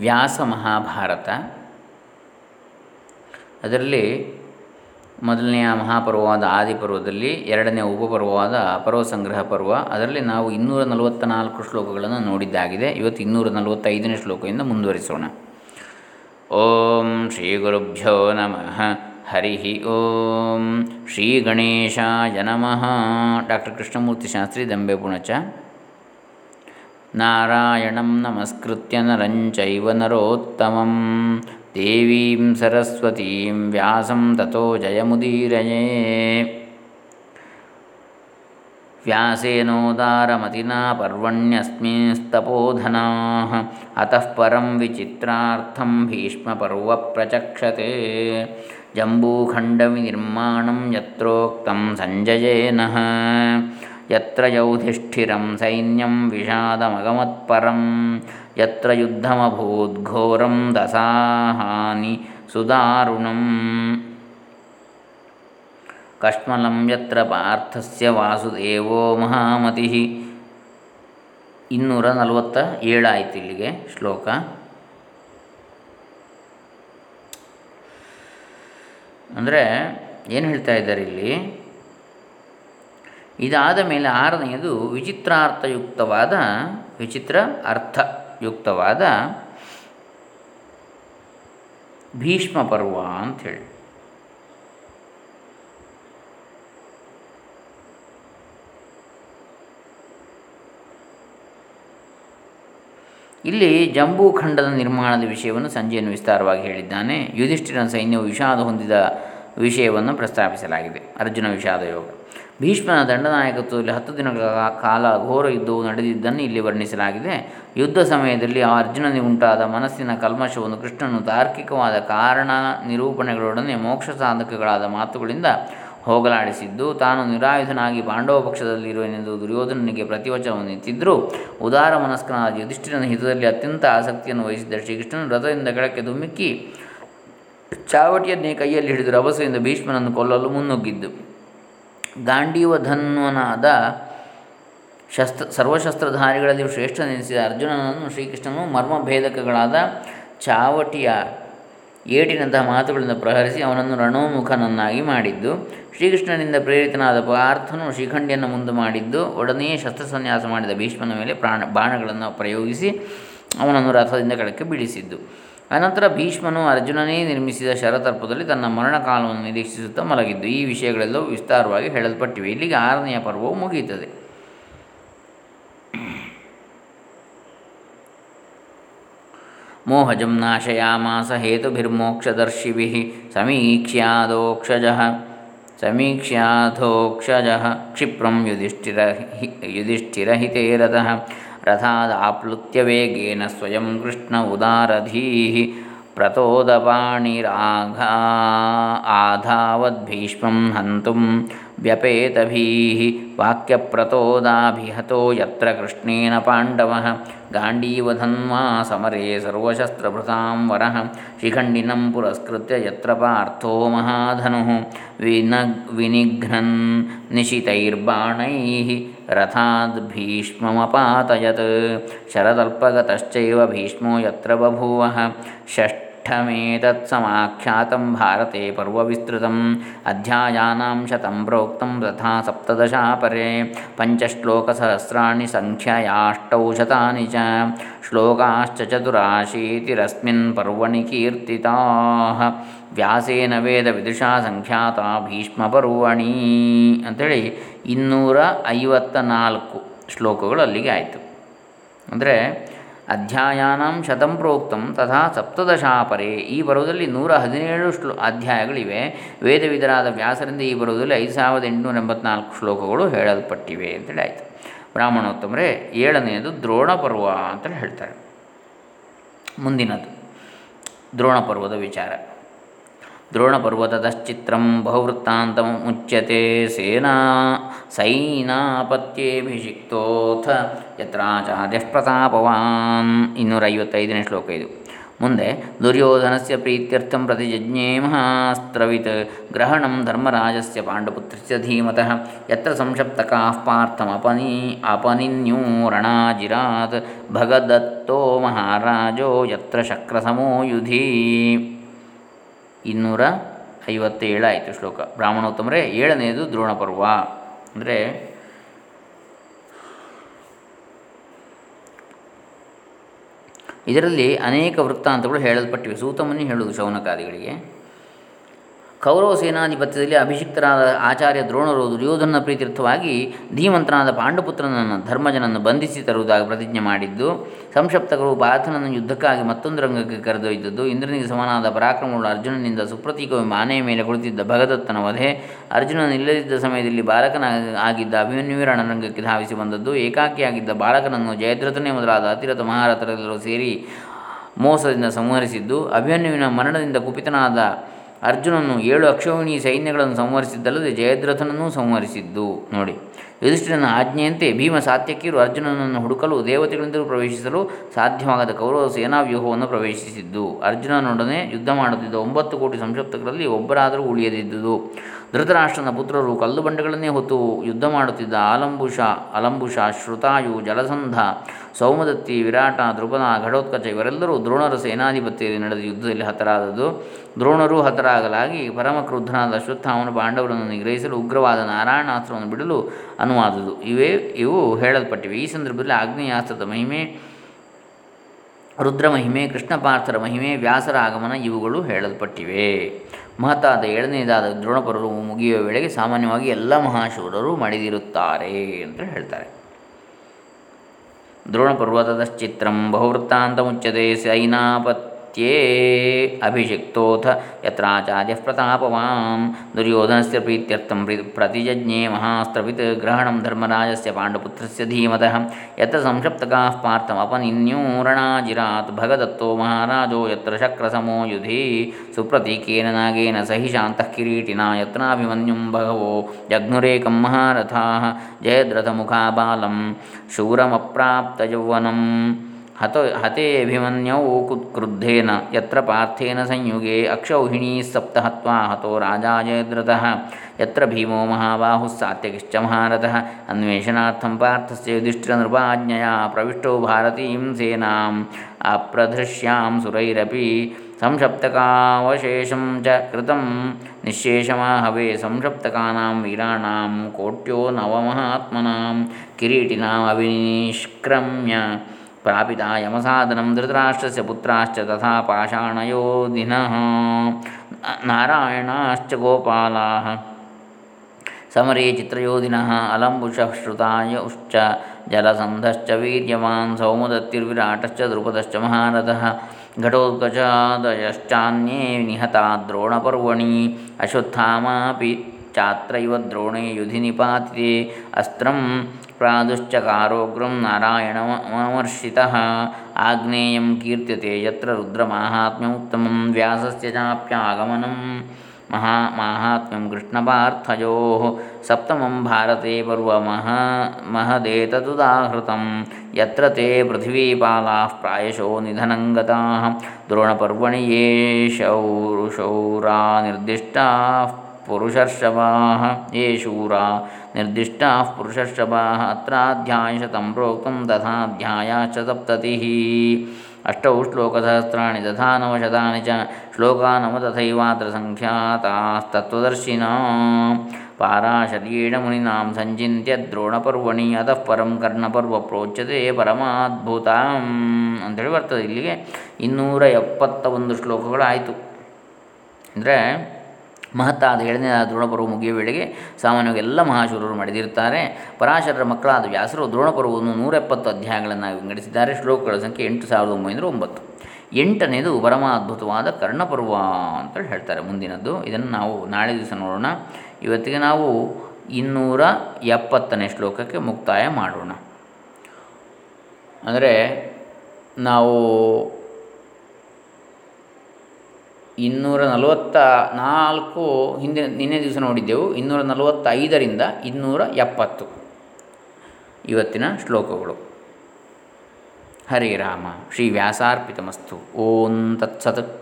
ವ್ಯಾಸ ಮಹಾಭಾರತ. ಅದರಲ್ಲಿ ಮೊದಲನೆಯ ಮಹಾಪರ್ವವಾದ ಆದಿಪರ್ವದಲ್ಲಿ ಎರಡನೇ ಉಪಪರ್ವವಾದ ಪರ್ವ ಸಂಗ್ರಹ ಪರ್ವ. ಅದರಲ್ಲಿ ನಾವು ಇನ್ನೂರ ನಲವತ್ತ ನಾಲ್ಕು ಶ್ಲೋಕಗಳನ್ನು ನೋಡಿದ್ದಾಗಿದೆ. ಇವತ್ತು ಇನ್ನೂರ ನಲವತ್ತೈದನೇ ಶ್ಲೋಕದಿಂದ ಮುಂದುವರಿಸೋಣ. ಓಂ ಶ್ರೀ ಗುರುಭ್ಯೋ ನಮಃ. ಹರಿ ಓಂ. ಶ್ರೀ ಗಣೇಶಾಯ ನಮಃ. ಡಾಕ್ಟರ್ ಕೃಷ್ಣಮೂರ್ತಿ ಶಾಸ್ತ್ರಿ ದಂಬೆ ಪುಣಚ. नारायणं नमस्कृत्य नरं चैव नरोत्तमं देवीं सरस्वतीं व्यासं ततो जयमुदीरये। व्यासेनोदारमतिना पर्वण्यस्मिंस्तपोधनाः। अतः परं विचित्रार्थं भीष्मपर्व प्रचक्षते जम्बूखण्डविनिर्माणं यत्रोक्तं सञ्जयेनः ಯತ್ರ ಯೌಧಿಷ್ಠಿರಂ ಸೈನ್ಯಂ ವಿಷಾದಮಗಮತ್ಪರಂ ಯತ್ರ ಯುದ್ಧಮಭೂದ್ಘೋರಂ ದಸಾಹಾನಿ ಸುದಾರುಣಂ ಕಷ್ಮಲಂ ಯತ್ರ ಪಾರ್ಥಸ್ಯ ವಾಸುದೇವೋ ಮಹಾಮತಿ ಇನ್ನೂರ ನಲವತ್ತ ಏಳಾಯಿತು ಇಲ್ಲಿಗೆ ಶ್ಲೋಕ. ಅಂದರೆ ಏನು ಹೇಳ್ತಾ ಇದ್ದಾರೆ ಇಲ್ಲಿ? ಇದಾದ ಮೇಲೆ ಆರನೆಯದು ವಿಚಿತ್ರಾರ್ಥಯುಕ್ತವಾದ, ವಿಚಿತ್ರ ಅರ್ಥಯುಕ್ತವಾದ ಭೀಷ್ಮ ಪರ್ವ ಅಂಥೇಳಿ. ಇಲ್ಲಿ ಜಂಬೂಖಂಡದ ನಿರ್ಮಾಣದ ವಿಷಯವನ್ನು ಸಂಜೆಯನ್ನು ವಿಸ್ತಾರವಾಗಿ ಹೇಳಿದ್ದಾನೆ. ಯುಧಿಷ್ಠಿರನ ಸೈನ್ಯವು ವಿಷಾದ ಹೊಂದಿದ ವಿಷಯವನ್ನು ಪ್ರಸ್ತಾಪಿಸಲಾಗಿದೆ. ಅರ್ಜುನ ವಿಷಾದ ಯೋಗ ಭೀಷ್ಮನ ದಂಡನಾಯಕತ್ವದಲ್ಲಿ ಹತ್ತು ದಿನಗಳ ಕಾಲ ಘೋರ ಯುದ್ಧವು ನಡೆದಿದ್ದನ್ನು ಇಲ್ಲಿ ವರ್ಣಿಸಲಾಗಿದೆ. ಯುದ್ಧ ಸಮಯದಲ್ಲಿ ಆ ಅರ್ಜುನನಿಗೆ ಉಂಟಾದ ಮನಸ್ಸಿನ ಕಲ್ಮಶವನ್ನು ಕೃಷ್ಣನು ತಾರ್ಕಿಕವಾದ ಕಾರಣ ನಿರೂಪಣೆಗಳೊಡನೆ ಮೋಕ್ಷ ಸಾಧಕಗಳಾದ ಮಾತುಗಳಿಂದ ಹೋಗಲಾಡಿಸಿದ್ದು, ತಾನು ನಿರಾಯುಧನಾಗಿ ಪಾಂಡವ ಪಕ್ಷದಲ್ಲಿರುವೆನೆಂದು ದುರ್ಯೋಧನನಿಗೆ ಪ್ರತಿವಚನವನ್ನು ನಿಂತಿದ್ದರೂ ಉದಾರ ಮನಸ್ಕನಾದ ಯುಧಿಷ್ಠಿರನ ಹಿತದಲ್ಲಿ ಅತ್ಯಂತ ಆಸಕ್ತಿಯನ್ನು ವಹಿಸಿದ್ದ ಶ್ರೀಕೃಷ್ಣನು ರಥದಿಂದ ಕೆಳಕ್ಕೆ ಧುಮ್ಮಿಕ್ಕಿ ಚಾವಟಿಯನ್ನೇ ಕೈಯಲ್ಲಿ ಹಿಡಿದು ರಭಸದಿಂದ ಭೀಷ್ಮನನ್ನು ಕೊಲ್ಲಲು ಮುನ್ನುಗ್ಗಿದ್ದು. ಗಾಂಡೀವಧನ್ವನಾದ ಶಸ್ತ್ರ, ಸರ್ವಶಸ್ತ್ರಧಾರಿಗಳಲ್ಲಿ ಶ್ರೇಷ್ಠನೆನಿಸಿದ ಅರ್ಜುನನನ್ನು ಶ್ರೀಕೃಷ್ಣನು ಮರ್ಮಭೇದಕಗಳಾದ ಚಾವಟಿಯ ಏಟಿನಂತಹ ಮಾತುಗಳಿಂದ ಪ್ರಹರಿಸಿ ಅವನನ್ನು ರಣೋಮುಖನನ್ನಾಗಿ ಮಾಡಿದ್ದು. ಶ್ರೀಕೃಷ್ಣನಿಂದ ಪ್ರೇರಿತನಾದ ಪಾರ್ಥನು ಶ್ರೀಖಂಡಿಯನ್ನು ಮುಂದೆ ಮಾಡಿದ್ದು. ಒಡನೆಯೇ ಶಸ್ತ್ರಸನ್ಯಾಸ ಮಾಡಿದ ಭೀಷ್ಮನ ಮೇಲೆ ಪ್ರಾಣ, ಬಾಣಗಳನ್ನು ಪ್ರಯೋಗಿಸಿ ಅವನನ್ನು ರಥದಿಂದ ಕೆಳಕ್ಕೆ ಬೀಳಿಸಿದ್ದು. ಅನಂತರ ಭೀಷ್ಮನು ಅರ್ಜುನನೇ ನಿರ್ಮಿಸಿದ ಶರತರ್ಪದಲ್ಲಿ ತನ್ನ ಮರಣಕಾಲವನ್ನು ನಿರೀಕ್ಷಿಸುತ್ತಾ ಮಲಗಿದ್ದು, ಈ ವಿಷಯಗಳೆಲ್ಲವೂ ವಿಸ್ತಾರವಾಗಿ ಹೇಳಲ್ಪಟ್ಟಿವೆ. ಇಲ್ಲಿಗೆ ಆರನೆಯ ಪರ್ವವು ಮುಗಿಯುತ್ತದೆ. ಮೋಹಜಂ ನಾಶಯಾಮಾಸ ಹೇತುಭಿರ್ಮೋಕ್ಷದರ್ಶಿಭಿ ಸಮೀಕ್ಷ್ಯಾದೋಕ್ಷಜ, ಸಮೀಕ್ಷ್ಯಾಧೋಕ್ಷಜ ಕ್ಷಿಪ್ರಂ ಯುಧಿಷ್ಠಿರ ಯುಧಿಷ್ಠಿರಹಿತೇ रथादाप्लुत्य वेगेन स्वयं कृष्ण उदारधीः प्रतोदपाणिराघा आधावद्भीष्मं हन्तुं व्यपेतभिः वाक्यप्रतोदाभिहतो यत्र कृष्णेन पाण्डवः गाण्डीवधन्वा समरे सर्वशस्त्रभृतां वरः शिखण्डिनं पुरस्कृत्य यत्र पार्थो महाधनुः विन विनिघ्नन् निशितैर्बाणैः रथाद् भीष्ममपातयत् शरदल्पगतश्चैव भीष्मो यत्र बभूवः षष्ठ ಷಷ್ಠ ಠಮೇತತ್ಸಮಾಖ್ಯಾತಂ ಭಾರತೆ ಪರ್ವವಿಸ್ತೃತಂ ಅಧ್ಯಾಯಾನಾಂ ಶತಂ ಪ್ರೋಕ್ತಂ ತಥಾ ಸಪ್ತದಶಾಪರೆ ಪಂಚಶ್ಲೋಕಸಹಸ್ರಾಣಿ ಸಂಖ್ಯಯಾಷ್ಟೌ ಶತಾನಿ ಚ ಶ್ಲೋಕಾಶ್ಚ ಚತುರಾಶೀತಿರಸ್ಮಿನ್ ಪರ್ವಣಿ ಕೀರ್ತಿತಾಃ ವ್ಯಾಸೇನ ವೇದ ವಿದುಷಾ ಸಂಖ್ಯಾತ ಭೀಷ್ಮ ಪರ್ವಣಿ ಅಂಥೇಳಿ ಇನ್ನೂರ ಐವತ್ತ ನಾಲ್ಕು ಶ್ಲೋಕಗಳು ಅಲ್ಲಿಗೆ ಆಯಿತು. ಅಂದರೆ ಅಧ್ಯಾಯಾನಾಂ ಶತಂ ಪ್ರೋಕ್ತಂ ತಥಾ ಸಪ್ತದಶಾಪರೆ. ಈ ಬರುವುದಲ್ಲಿ ನೂರ ಹದಿನೇಳು ಶ್ಲೋ ಅಧ್ಯಾಯಗಳಿವೆ. ವೇದವಿದರಾದ ವ್ಯಾಸರಿಂದ ಈ ಬರುವುದಲ್ಲಿ ಐದು ಸಾವಿರದ ಎಂಟುನೂರ ಎಂಬತ್ನಾಲ್ಕು ಶ್ಲೋಕಗಳು ಹೇಳಲ್ಪಟ್ಟಿವೆ ಅಂತೇಳಿ ಆಯಿತು. ಬ್ರಾಹ್ಮಣೋತ್ತಮರೇ, ಏಳನೆಯದು ದ್ರೋಣ ಪರ್ವ ಅಂತೇಳಿ ಹೇಳ್ತಾರೆ. ಮುಂದಿನದು ದ್ರೋಣ ಪರ್ವದ ವಿಚಾರ. ದ್ರೋಣಪರ್ವತತಶ್ಚಿತ್ರಂ ಬಹುವೃತ್ತಾಂತಮುಚ್ಯತೆ ಸೇನಾ ಸೈನಾಪತ್ಯೇಭಿಷಿಕ್ತೋಥ ಯತ್ರಾಚಾರ್ಯ ಪ್ರತಾಪವಾನ್ ಇನ್ನೂರ ಐವತ್ತೈದನೇ ಶ್ಲೋಕ ಇದು. ಮುಂದೆ, ದುರ್ಯೋಧನಸ್ಯ ಪ್ರೀತ್ಯರ್ಥಂ ಪ್ರತಿಜಜ್ಞೇ ಮಹಾಸ್ತ್ರವಿತ್ ಗ್ರಹಣಂ ಧರ್ಮರಾಜಸ್ಯ ಪಾಂಡಪುತ್ರಸ್ಯ ಧೀಮತಃ ಯತ್ರ ಸಂಶಪ್ತಕಾಃ ಪಾರ್ಥಮಪನಿ ಅಪನಿನ್ಯೂ ರಣಾಜಿರಾತ್ ಭಗದತ್ತೋ ಮಹಾರಾಜೋ ಯತ್ರ ಶಕ್ರಸಮೋ ಯುಧಿ. ಇನ್ನೂರ ಐವತ್ತೇಳು ಆಯಿತು ಶ್ಲೋಕ. ಬ್ರಾಹ್ಮಣೋತ್ತಮರೇ ಏಳನೆಯದು ದ್ರೋಣಪರ್ವ. ಅಂದರೆ ಇದರಲ್ಲಿ ಅನೇಕ ವೃತ್ತಾಂತಗಳು ಹೇಳಲ್ಪಟ್ಟಿವೆ. ಸೂತಮುನಿ ಹೇಳುವುದು ಶೌನಕಾದಿಗಳಿಗೆ. ಕೌರವ ಸೇನಾಧಿಪತ್ಯದಲ್ಲಿ ಅಭಿಷಿಕ್ತರಾದ ಆಚಾರ್ಯ ದ್ರೋಣರು ದುರ್ಯೋಧನ ಪ್ರೀತ್ಯರ್ಥವಾಗಿ ಧೀಮಂತನಾದ ಪಾಂಡುಪುತ್ರನನ್ನು ಧರ್ಮಜನನ್ನು ಬಂಧಿಸಿ ತರುವುದಾಗಿ ಪ್ರತಿಜ್ಞೆ ಮಾಡಿದ್ದು, ಸಂಶಪ್ತಕರು ಪಾರ್ಥನನ್ನು ಯುದ್ಧಕ್ಕಾಗಿ ಮತ್ತೊಂದು ರಂಗಕ್ಕೆ ಕರೆದೊಯ್ದದ್ದು. ಇಂದ್ರನಿಗೆ ಸಮನಾದ ಪರಾಕ್ರಮಗಳು ಅರ್ಜುನನಿಂದ ಸುಪ್ರತೀಕವೆಂಬ ಆನೆಯ ಮೇಲೆ ಕುಳಿತಿದ್ದ ಭಗದತ್ತನ ವಧೆ. ಅರ್ಜುನನಿಲ್ಲದಿದ್ದ ಸಮಯದಲ್ಲಿ ಬಾಲಕನ ಆಗಿದ್ದ ಅಭಿಮನ್ಯುವಿರಣ ರಂಗಕ್ಕೆ ಧಾವಿಸಿ ಬಂದದ್ದು. ಏಕಾಕಿಯಾಗಿದ್ದ ಬಾಲಕನನ್ನು ಜಯದ್ರಥನೇ ಮೊದಲಾದ ಅತಿರಥ ಮಹಾರಥರೆಲ್ಲರೂ ಸೇರಿ ಮೋಸದಿಂದ ಸಂಹರಿಸಿದ್ದು. ಅಭಿಮನ್ಯುವಿನ ಮರಣದಿಂದ ಕುಪಿತನಾದ ಅರ್ಜುನನು ಏಳು ಅಕ್ಷೋಹಿಣಿ ಸೈನ್ಯಗಳನ್ನು ಸಂಹರಿಸಿದ್ದಲ್ಲದೆ ಜಯದ್ರಥನನ್ನೂ ಸಂಹರಿಸಿದ್ದು. ನೋಡಿ, ಯುಧಿಷ್ಠಿರನ ಆಜ್ಞೆಯಂತೆ ಭೀಮ ಸಾತ್ಯಕಿಯರು ಅರ್ಜುನನನ್ನು ಹುಡುಕಲು ದೇವತೆಗಳಿಂದಲೂ ಪ್ರವೇಶಿಸಲು ಸಾಧ್ಯವಾಗದ ಕೌರವ ಸೇನಾವ್ಯೂಹವನ್ನು ಪ್ರವೇಶಿಸಿದ್ದು. ಅರ್ಜುನನೊಡನೆ ಯುದ್ಧ ಮಾಡುತ್ತಿದ್ದ ಒಂಬತ್ತು ಕೋಟಿ ಸಂಶಪ್ತಕರಲ್ಲಿ ಒಬ್ಬರಾದರೂ ಉಳಿಯದಿದ್ದುದು. ಧೃತರಾಷ್ಟ್ರನ ಪುತ್ರರು ಕಲ್ಲು ಬಂಡೆಗಳನ್ನೇ ಹೊತ್ತು ಯುದ್ಧ ಮಾಡುತ್ತಿದ್ದ ಆಲಂಬುಷ, ಅಲಂಬುಷ, ಶ್ರುತಾಯು, ಜಲಸಂಧ, ಸೌಮದತ್ತಿ, ವಿರಾಟ ಧ್ರುಪದ ಘಟೋತ್ಕಚ ಇವರೆಲ್ಲರೂ ದ್ರೋಣರ ಸೇನಾಧಿಪತ್ಯದಲ್ಲಿ ನಡೆದ ಯುದ್ಧದಲ್ಲಿ ಹತರಾದದ್ದು. ದ್ರೋಣರು ಹತರಾಗಲಾಗಿ ಪರಮ ಕ್ರುದ್ಧನಾದ ಅಶ್ವತ್ಥಾಮನು ಪಾಂಡವರನ್ನು ನಿಗ್ರಹಿಸಲು ಉಗ್ರವಾದ ನಾರಾಯಣಾಸ್ತ್ರವನ್ನು ಬಿಡಲು ಅನುವಾದದು. ಇವೇ, ಇವು ಹೇಳಲ್ಪಟ್ಟಿವೆ. ಈ ಸಂದರ್ಭದಲ್ಲಿ ಆಗ್ನೇಯಾಸ್ತ್ರದ ಮಹಿಮೆ ರುದ್ರ ಮಹಿಮೆ ಕೃಷ್ಣ ಪಾರ್ಥರ ಮಹಿಮೆ, ವ್ಯಾಸರ ಆಗಮನ ಇವುಗಳು ಹೇಳಲ್ಪಟ್ಟಿವೆ. ಮಹತ್ತಾದ ಏಳನೆಯದಾದ ದ್ರೋಣಪರರು ಮುಗಿಯುವ ವೇಳೆಗೆ ಸಾಮಾನ್ಯವಾಗಿ ಎಲ್ಲ ಮಹಾಶೂರರು ಮಡಿದಿರುತ್ತಾರೆ ಅಂತ ಹೇಳ್ತಾರೆ. ದ್ರೋಣಪರ್ವತದಶ್ಚಿತ್ರಂ ಬಹುವೃತ್ತಾಂತಮುಚ್ಯತೆ ಸೈನಾಪತ್ ತ್ಯೇ ಅಭಿಷಿಕ್ತೋಥ ಯತ್ರಾಚಾರ್ಯ ಪ್ರತಾಪವಾಂ ದುರ್ಯೋಧನಸ್ಯ ಪ್ರೀತ್ಯರ್ಥಂ ಪ್ರತಿಜಜ್ಞೆ ಮಹಾಸ್ತ್ರವಿತ್ ಗ್ರಹಣಂ ಧರ್ಮರಾಜಸ್ಯ ಪಾಂಡುಪುತ್ರಸ್ಯ ಧೀಮತಃ ಯತ್ರ ಸಂಶಪ್ತಕಾಃ ಪಾರ್ಥಮಪನಿನ್ಯೂರಣಾಜಿರಾತ್ ಭಗದತ್ತೋ ಮಹಾರಾಜೋ ಯತ್ರ ಶಕ್ರಸಮೋ ಯುಧಿ ಸುಪ್ರತೀಕೇನ ನಾಗೇನ ಸಹಿ ಶಾಂತಃ ಕಿರೀಟಿನ ಯತ್ನಾಭಿಮನ್ಯುಂ ಭಗವೋ ಜಘ್ನುರೇಕಂ ಮಹಾರಥಾಃ ಜಯದ್ರಥಮುಖಾಬಾಲಂ ಶೂರಮಪ್ರಾಪ್ತಯೌವನಂ ಹತ, ಹತೇಭಿಮನ್ಯೌ ಕ್ರುದ್ಧೇನ, ಯತ್ರ ಪಾರ್ಥೇನ ಸಂಯುಗೆ ಅಕ್ಷೌಹಿಣೀ ಸಪ್ತಹತ್ವಾ ಹತೋ ರಾಜಾ ಜಯದ್ರಥಃ ಯತ್ರ ಭೀಮೋ ಮಹಾಬಾಹುಃ ಸಾತ್ಯಕಿಶ್ಚ ಮಹಾರಥಃ, ಅನ್ವೇಷಣಾರ್ಥಂ ಪಾರ್ಥಸ್ಯ ಯುಧಿಷ್ಠಿರನೃಪಾಜ್ಞಯ ಪ್ರವಿಷ್ಟೋ ಭಾರತೀಂ ಸೇನಾಂ ಅಪ್ರಧೃಶ್ಯಾಂ ಸುರೈರಪಿ ಸಂಶಪ್ತಕಾವಶೇಷಂ ಚ ಕೃತಂ ನಿಶೇಷಮಾಹವೇ ಸಂಶಪ್ತಕಾನಾಂ ವೀರಾಣಾಂ ಕೋಟ್ಯೋ ನವಮಹಾತ್ಮನಾಂ प्रापिता यमसादनं धृतराष्ट्रस्य पुत्राश्च तथा पाषाणयोधिनः नारायणाश्च गोपालाः। समरे चित्रयोधिनः अलम्बुषः श्रुतायुश्च जलसन्धश्च वीर्यमान् सौमदत्तिर्विराटश्च द्रुपदश्च महारथः। घटोत्कचादयश्चान्ये निहता द्रोणपर्वणि, अश्वत्थामापि चात्रैव द्रोणे युधि निपातिते अस्त्रं प्रादुश्चकारोग्रं नारायणममर्षितः आग्नेयं कीर्त्यते यत्र रुद्रमाहात्म्यमुत्तमं व्यासस्य चाप्यागमनं। महा माहात्म्यं कृष्णपार्थयोः। सप्तमं भारते पर्वमः महदेतदुदाहृतं। यत्र ते पृथिवीपालाः प्रायशो निधनं गताः। द्रोणपर्वणि ये शौरुशौरा निर्दिष्टाः ದ್ರೋಣಪರ್ವಣಿ ಯೇ ಶೌರಾ ನಿರ್ದಿಷ್ಟಾಃ पुरुषर्षभाः ये शूरा निर्दिष्टाः पुरुषर्षभाः अत्राध्यायशतं प्रोक्तं तथाध्यायाश्च सप्ततिः अष्टौ श्लोकसहस्राणि तथा नवशतानि च श्लोका नव तथैवात्र सङ्ख्यातास्तत्त्वदर्शिना पाराशर्येण मुनिनां सञ्चिन्त्य द्रोणपर्वणि अतः परं ಕರ್ಣಪರ್ವ ಪ್ರೋಚ್ಯತೆ ಪರಮಾದ್ಭುತಂ ಅಂಥೇಳಿ ಬರ್ತದೆ ಇಲ್ಲಿಗೆ ಇನ್ನೂರ ಎಪ್ಪತ್ತ ಒಂದು ಶ್ಲೋಕಗಳಾಯಿತು ಅಂದರೆ ಮಹತ್ತಾದ ಏಳನೇ ದ್ರೋಣಪರ್ವ ಮುಗಿಯುವ ವೇಳೆಗೆ ಸಾಮಾನ್ಯವಾಗಿ ಎಲ್ಲ ಮಹಾಶೂರರು ಮಡಿದಿರುತ್ತಾರೆ. ಪರಾಶರರ ಮಕ್ಕಳಾದ ವ್ಯಾಸರು ದ್ರೋಣಪರ್ವವನ್ನು ನೂರೆಪ್ಪತ್ತು ಅಧ್ಯಾಯಗಳನ್ನು ವಿಂಗಡಿಸಿದ್ದಾರೆ. ಶ್ಲೋಕಗಳ ಸಂಖ್ಯೆ ಎಂಟು ಸಾವಿರದ ಒಂಬೈನೂರ ಒಂಬತ್ತು. ಎಂಟನೇದು ಪರಮ ಅದ್ಭುತವಾದ ಕರ್ಣಪರ್ವ ಅಂತ ಹೇಳ್ತಾರೆ ಮುಂದಿನದ್ದು. ಇದನ್ನು ನಾವು ನಾಳೆ ದಿವಸ ನೋಡೋಣ. ಇವತ್ತಿಗೆ ನಾವು ಇನ್ನೂರ ಎಪ್ಪತ್ತನೇ ಶ್ಲೋಕಕ್ಕೆ ಮುಕ್ತಾಯ ಮಾಡೋಣ. ಅಂದರೆ ನಾವು ಇನ್ನೂರ ನಲವತ್ತ ನಾಲ್ಕು ಹಿಂದಿನ, ನಿನ್ನೆ ದಿವಸ ನೋಡಿದ್ದೆವು. ಇನ್ನೂರ ನಲವತ್ತೈದರಿಂದ ಇನ್ನೂರ ಎಪ್ಪತ್ತು ಇವತ್ತಿನ ಶ್ಲೋಕಗಳು. ಹರೇ ರಾಮ. ಶ್ರೀ ವ್ಯಾಸಾರ್ಪಿತಮಸ್ತು. ಓಂ ತತ್ಸತ್.